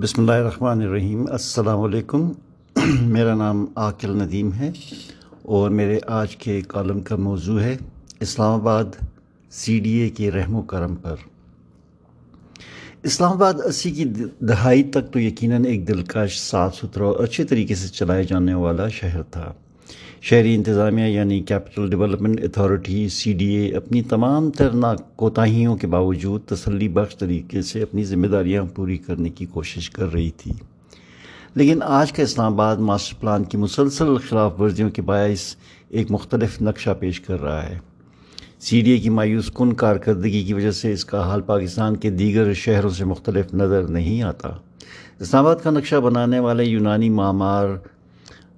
بسم اللہ الرحمن الرحیم۔ السلام علیکم۔ میرا نام عاقل ندیم ہے اور میرے آج کے کالم کا موضوع ہے اسلام آباد سی ڈی اے کے رحم و کرم پر۔ اسلام آباد اسی کی دہائی تک تو یقیناً ایک دلکش، صاف ستھرا اور اچھے طریقے سے چلائے جانے والا شہر تھا۔ شہری انتظامیہ یعنی Capital Development Authority C D A اپنی تمام تر کوتاہیوں کے باوجود تسلی بخش طریقے سے اپنی ذمہ داریاں پوری کرنے کی کوشش کر رہی تھی۔ لیکن آج کا اسلام آباد ماسٹر پلان کی مسلسل خلاف ورزیوں کے باعث ایک مختلف نقشہ پیش کر رہا ہے۔ سی ڈی اے کی مایوس کن کارکردگی کی وجہ سے اس کا حال پاکستان کے دیگر شہروں سے مختلف نظر نہیں آتا۔ اسلام آباد کا نقشہ بنانے والے یونانی معمار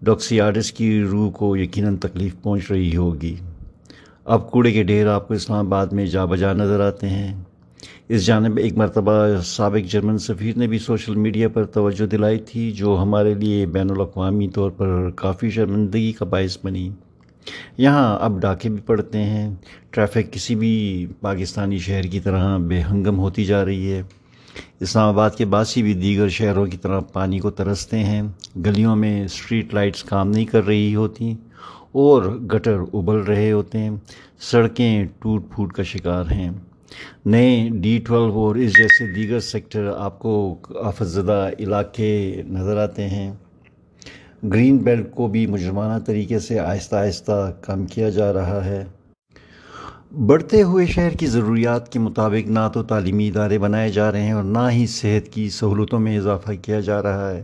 ڈاکسیاڈس کی روح کو یقیناً تکلیف پہنچ رہی ہوگی۔ اب کوڑے کے ڈھیر آپ کو اسلام آباد میں جا بجا نظر آتے ہیں۔ اس جانب ایک مرتبہ سابق جرمن سفیر نے بھی سوشل میڈیا پر توجہ دلائی تھی، جو ہمارے لیے بین الاقوامی طور پر کافی شرمندگی کا باعث بنی۔ یہاں اب ڈاکے بھی پڑتے ہیں۔ ٹریفک کسی بھی پاکستانی شہر کی طرح بے ہنگم ہوتی جا رہی ہے۔ اسلام آباد کے باسی بھی دیگر شہروں کی طرح پانی کو ترستے ہیں۔ گلیوں میں اسٹریٹ لائٹس کام نہیں کر رہی ہوتی اور گٹر ابل رہے ہوتے ہیں۔ سڑکیں ٹوٹ پھوٹ کا شکار ہیں۔ نئے ڈی ٹویلو اور اس جیسے دیگر سیکٹر آپ کو آفت زدہ علاقے نظر آتے ہیں۔ گرین بیلٹ کو بھی مجرمانہ طریقے سے آہستہ آہستہ کم کیا جا رہا ہے۔ بڑھتے ہوئے شہر کی ضروریات کے مطابق نہ تو تعلیمی ادارے بنائے جا رہے ہیں اور نہ ہی صحت کی سہولتوں میں اضافہ کیا جا رہا ہے۔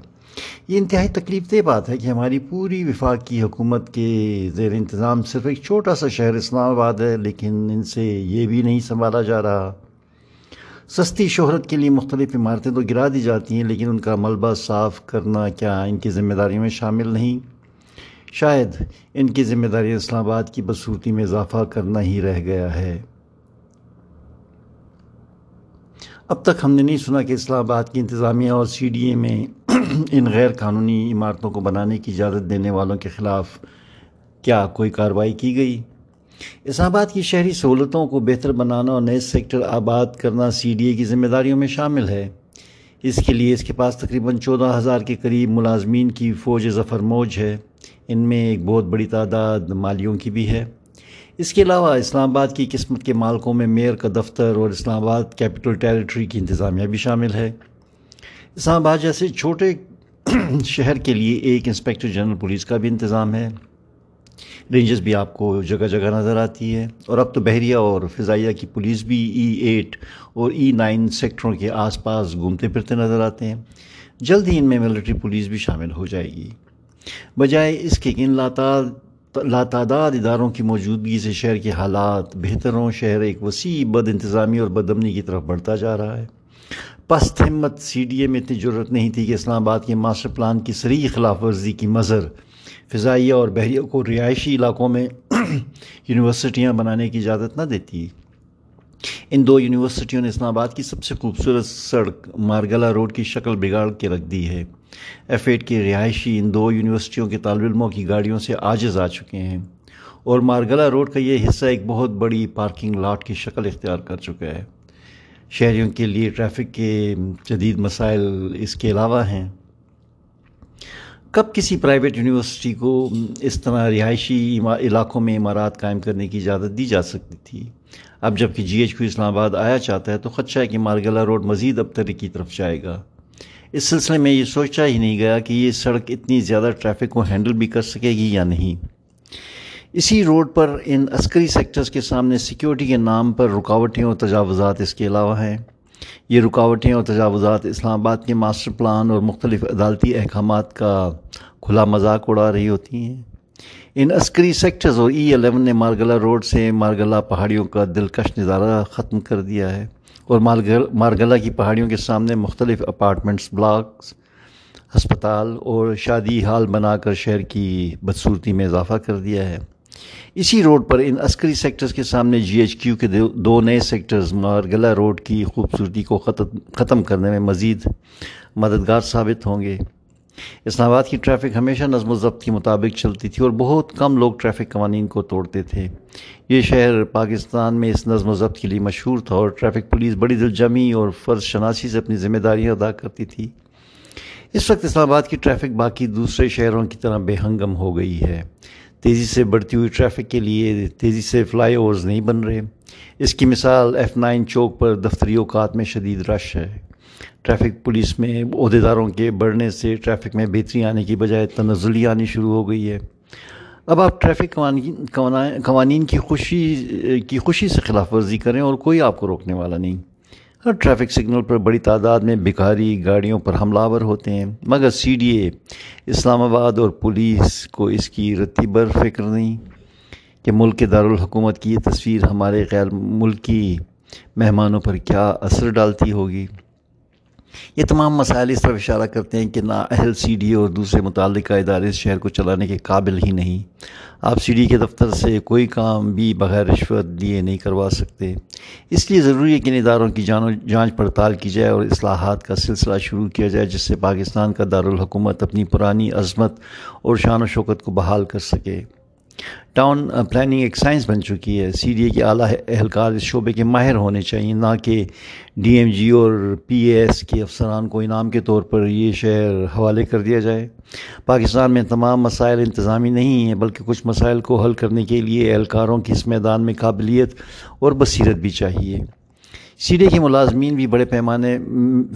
یہ انتہائی تکلیف دہ بات ہے کہ ہماری پوری وفاق کی حکومت کے زیر انتظام صرف ایک چھوٹا سا شہر اسلام آباد ہے، لیکن ان سے یہ بھی نہیں سنبھالا جا رہا۔ سستی شہرت کے لیے مختلف عمارتیں تو گرا دی جاتی ہیں، لیکن ان کا ملبہ صاف کرنا کیا ان کی ذمہ داری میں شامل نہیں؟ شاید ان کی ذمہ داری اسلام آباد کی بدصورتی میں اضافہ کرنا ہی رہ گیا ہے۔ اب تک ہم نے نہیں سنا کہ اسلام آباد کی انتظامیہ اور سی ڈی اے میں ان غیر قانونی عمارتوں کو بنانے کی اجازت دینے والوں کے خلاف کیا کوئی کارروائی کی گئی؟ اسلام آباد کی شہری سہولتوں کو بہتر بنانا اور نئے سیکٹر آباد کرنا سی ڈی اے کی ذمہ داریوں میں شامل ہے۔ اس کے لیے اس کے پاس تقریباً چودہ ہزار کے قریب ملازمین کی فوج ظفر موج ہے۔ ان میں ایک بہت بڑی تعداد مالیوں کی بھی ہے۔ اس کے علاوہ اسلام آباد کی قسمت کے مالکوں میں میئر کا دفتر اور اسلام آباد کیپٹل ٹیریٹری کی انتظامیہ بھی شامل ہے۔ اسلام آباد جیسے چھوٹے شہر کے لیے ایک انسپیکٹر جنرل پولیس کا بھی انتظام ہے۔ رینجز بھی آپ کو جگہ جگہ نظر آتی ہے اور اب تو بحریہ اور فضائیہ کی پولیس بھی e ای ایٹ اور e ای نائن سیکٹروں کے آس پاس گھومتے پھرتے نظر آتے ہیں۔ جلد ہی ان میں ملٹری پولیس بھی شامل ہو جائے گی۔ بجائے اس کے ان لاتعداد اداروں کی موجودگی سے شہر کے حالات بہتر ہوں شہر ایک وسیع بد انتظامی اور بدمنی کی طرف بڑھتا جا رہا ہے۔ پست ہمت سی ڈی اے میں اتنی ضرورت نہیں تھی کہ اسلام آباد کے ماسٹر پلان کی سری خلاف ورزی کی مظر فضائیہ اور بحریہ کو رہائشی علاقوں میں یونیورسٹیاں بنانے کی اجازت نہ دیتی۔ ان دو یونیورسٹیوں نے اسلام آباد کی سب سے خوبصورت سڑک مارگلا روڈ کی شکل بگاڑ کے رکھ دی ہے۔ ایف ایڈ کے رہائشی ان دو یونیورسٹیوں کے طالب علموں کی گاڑیوں سے آجز آ چکے ہیں۔ اور مارگلا روڈ کا یہ حصہ ایک بہت بڑی پارکنگ لاٹ کی شکل اختیار کر چکا ہے۔ شہریوں کے لیے ٹریفک کے جدید مسائل اس کے علاوہ ہیں۔ کب کسی پرائیویٹ یونیورسٹی کو اس طرح رہائشی علاقوں میں عمارات قائم کرنے کی اجازت دی جا سکتی تھی؟ اب جبکہ جی ایچ کو اسلام آباد آیا چاہتا ہے تو خدشہ ہے کہ مارگلا روڈ مزید اب ترقی کی طرف جائے گا۔ اس سلسلے میں یہ سوچا ہی نہیں گیا کہ یہ سڑک اتنی زیادہ ٹریفک کو ہینڈل بھی کر سکے گی یا نہیں۔ اسی روڈ پر ان عسکری سیکٹرز کے سامنے سیکیورٹی کے نام پر رکاوٹیں اور تجاوزات اس کے علاوہ ہیں۔ یہ رکاوٹیں اور تجاوزات اسلام آباد کے ماسٹر پلان اور مختلف عدالتی احکامات کا کھلا مذاق اڑا رہی ہوتی ہیں۔ ان عسکری سیکٹرز اور e ای الیون نے مارگلا روڈ سے مارگلا پہاڑیوں کا دلکش نظارہ ختم کر دیا ہے اور مارگلا کی پہاڑیوں کے سامنے مختلف اپارٹمنٹس بلاکس ہسپتال اور شادی حال بنا کر شہر کی بدصورتی میں اضافہ کر دیا ہے۔ اسی روڈ پر ان عسکری سیکٹرز کے سامنے جی ایچ کیو کے دو نئے سیکٹرز مارگلا روڈ کی خوبصورتی کو ختم کرنے میں مزید مددگار ثابت ہوں گے۔ اسلام آباد کی ٹریفک ہمیشہ نظم و ضبط کے مطابق چلتی تھی اور بہت کم لوگ ٹریفک قوانین کو توڑتے تھے۔ یہ شہر پاکستان میں اس نظم و ضبط کے لیے مشہور تھا اور ٹریفک پولیس بڑی دل جمی اور فرض شناسی سے اپنی ذمہ داریاں ادا کرتی تھی۔ اس وقت اسلام آباد کی ٹریفک باقی دوسرے شہروں کی طرح بے ہنگم ہو گئی ہے۔ تیزی سے بڑھتی ہوئی ٹریفک کے لیے تیزی سے فلائی اوورز نہیں بن رہے۔ اس کی مثال ایف نائن چوک پر دفتری اوقات میں شدید رش ہے۔ ٹریفک پولیس میں عہدیداروں کے بڑھنے سے ٹریفک میں بہتری آنے کی بجائے تنزلی آنی شروع ہو گئی ہے۔ اب آپ ٹریفک قوانین قوانین کی خوشی کی خوشی سے خلاف ورزی کریں اور کوئی آپ کو روکنے والا نہیں۔ ہر ٹریفک سگنل پر بڑی تعداد میں بکھاری گاڑیوں پر حملہ آور ہوتے ہیں، مگر سی ڈی اے، اسلام آباد اور پولیس کو اس کی رتی بر فکر نہیں کہ ملک کے دارالحکومت کی یہ تصویر ہمارے غیر ملکی مہمانوں پر کیا اثر ڈالتی ہوگی۔ یہ تمام مسائل اس طرف اشارہ کرتے ہیں کہ نہ اہل سی ڈی اور دوسرے متعلقہ ادارے اس شہر کو چلانے کے قابل ہی نہیں۔ آپ سی ڈی کے دفتر سے کوئی کام بھی بغیر رشوت دیے نہیں کروا سکتے۔ اس لیے ضروری ہے کہ ان اداروں کی جانچ پڑتال کی جائے اور اصلاحات کا سلسلہ شروع کیا جائے، جس سے پاکستان کا دارالحکومت اپنی پرانی عظمت اور شان و شوکت کو بحال کر سکے۔ ٹاؤن پلاننگ ایک سائنس بن چکی ہے۔ سی ڈی اے کے اعلیٰ اہلکار اس شعبے کے ماہر ہونے چاہیے نہ کہ ڈی ایم جی اور پی اے ایس کے افسران کو انعام کے طور پر یہ شہر حوالے کر دیا جائے۔ پاکستان میں تمام مسائل انتظامی نہیں ہیں، بلکہ کچھ مسائل کو حل کرنے کے لیے اہلکاروں کی اس میدان میں قابلیت اور بصیرت بھی چاہیے۔ سی ڈی اے کے ملازمین بھی بڑے پیمانے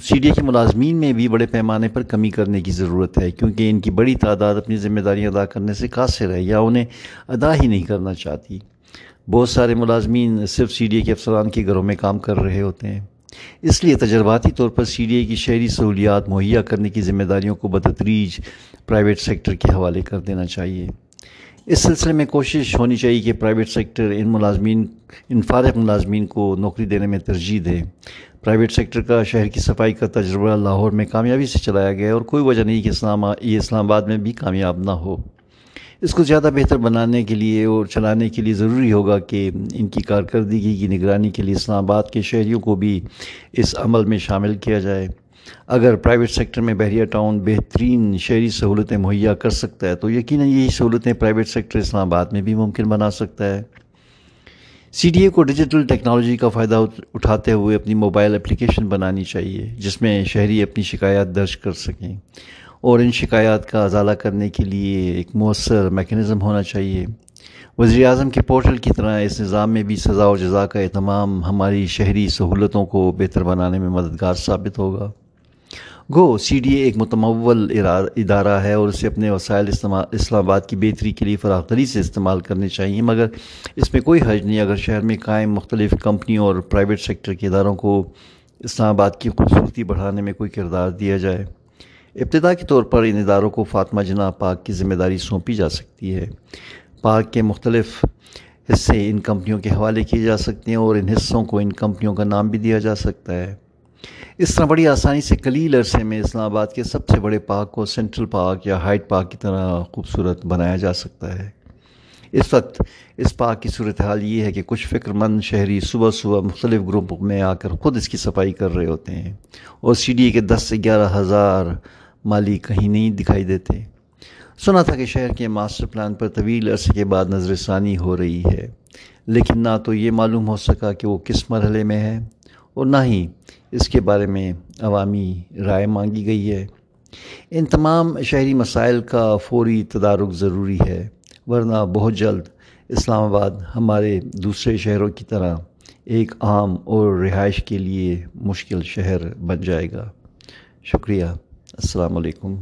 سی ڈی اے کے ملازمین میں بھی بڑے پیمانے پر کمی کرنے کی ضرورت ہے، کیونکہ ان کی بڑی تعداد اپنی ذمہ داریاں ادا کرنے سے قاصر ہے یا انہیں ادا ہی نہیں کرنا چاہتی۔ بہت سارے ملازمین صرف سی ڈی اے کے افسران کے گھروں میں کام کر رہے ہوتے ہیں۔ اس لیے تجرباتی طور پر سی ڈی اے کی شہری سہولیات مہیا کرنے کی ذمہ داریوں کو بتدریج پرائیویٹ سیکٹر کے حوالے کر دینا چاہیے۔ اس سلسلے میں کوشش ہونی چاہیے کہ پرائیویٹ سیکٹر ان ملازمین ان فارغ ملازمین کو نوکری دینے میں ترجیح دے۔ پرائیویٹ سیکٹر کا شہر کی صفائی کا تجربہ لاہور میں کامیابی سے چلایا گیا اور کوئی وجہ نہیں کہ اسلام یہ اسلام آباد میں بھی کامیاب نہ ہو۔ اس کو زیادہ بہتر بنانے کے لیے اور چلانے کے لیے ضروری ہوگا کہ ان کی کارکردگی کی نگرانی کے لیے اسلام آباد کے شہریوں کو بھی اس عمل میں شامل کیا جائے۔ اگر پرائیویٹ سیکٹر میں بحریہ ٹاؤن بہترین شہری سہولتیں مہیا کر سکتا ہے، تو یقیناً یہی سہولتیں پرائیویٹ سیکٹر اسلام آباد میں بھی ممکن بنا سکتا ہے۔ سی ڈی اے کو ڈیجیٹل ٹیکنالوجی کا فائدہ اٹھاتے ہوئے اپنی موبائل اپلیکیشن بنانی چاہیے، جس میں شہری اپنی شکایات درج کر سکیں۔ اور ان شکایات کا ازالہ کرنے کے لیے ایک مؤثر میکنزم ہونا چاہیے۔ وزیر اعظم کے پورٹل کی طرح اس نظام میں بھی سزا و جزا کا اہتمام ہماری شہری سہولتوں کو بہتر بنانے میں مددگار ثابت ہوگا۔ گو، سی ڈی اے ایک متمول ادارہ ہے اور اسے اپنے وسائل اسلام آباد کی بہتری کے لیے فراختری سے استعمال کرنے چاہیے، مگر اس میں کوئی حرج نہیں۔ اگر شہر میں قائم مختلف کمپنیوں اور پرائیویٹ سیکٹر کے اداروں کو اسلام آباد کی خوبصورتی بڑھانے میں کوئی کردار دیا جائے، ابتدا کے طور پر ان اداروں کو فاطمہ جناح پاک کی ذمہ داری سونپی جا سکتی ہے۔ پاک کے مختلف حصے ان کمپنیوں کے حوالے کیے جا سکتے ہیں اور ان حصوں کو ان کمپنیوں کا نام بھی دیا جا سکتا ہے۔ اس طرح بڑی آسانی سے کلیل عرصے میں اسلام آباد کے سب سے بڑے پارک کو سینٹرل پارک یا ہائٹ پارک کی طرح خوبصورت بنایا جا سکتا ہے۔ اس وقت اس پارک کی صورتحال یہ ہے کہ کچھ فکر مند شہری صبح صبح مختلف گروپ میں آ کر خود اس کی صفائی کر رہے ہوتے ہیں اور سی ڈی اے کے دس سے گیارہ ہزار مالی کہیں نہیں دکھائی دیتے۔ سنا تھا کہ شہر کے ماسٹر پلان پر طویل عرصے کے بعد نظر ثانی ہو رہی ہے، لیکن نہ تو یہ معلوم ہو سکا کہ وہ کس مرحلے میں ہے اور نہ ہی اس کے بارے میں عوامی رائے مانگی گئی ہے۔ ان تمام شہری مسائل کا فوری تدارک ضروری ہے، ورنہ بہت جلد اسلام آباد ہمارے دوسرے شہروں کی طرح ایک عام اور رہائش کے لیے مشکل شہر بن جائے گا۔ شکریہ۔ السلام علیکم۔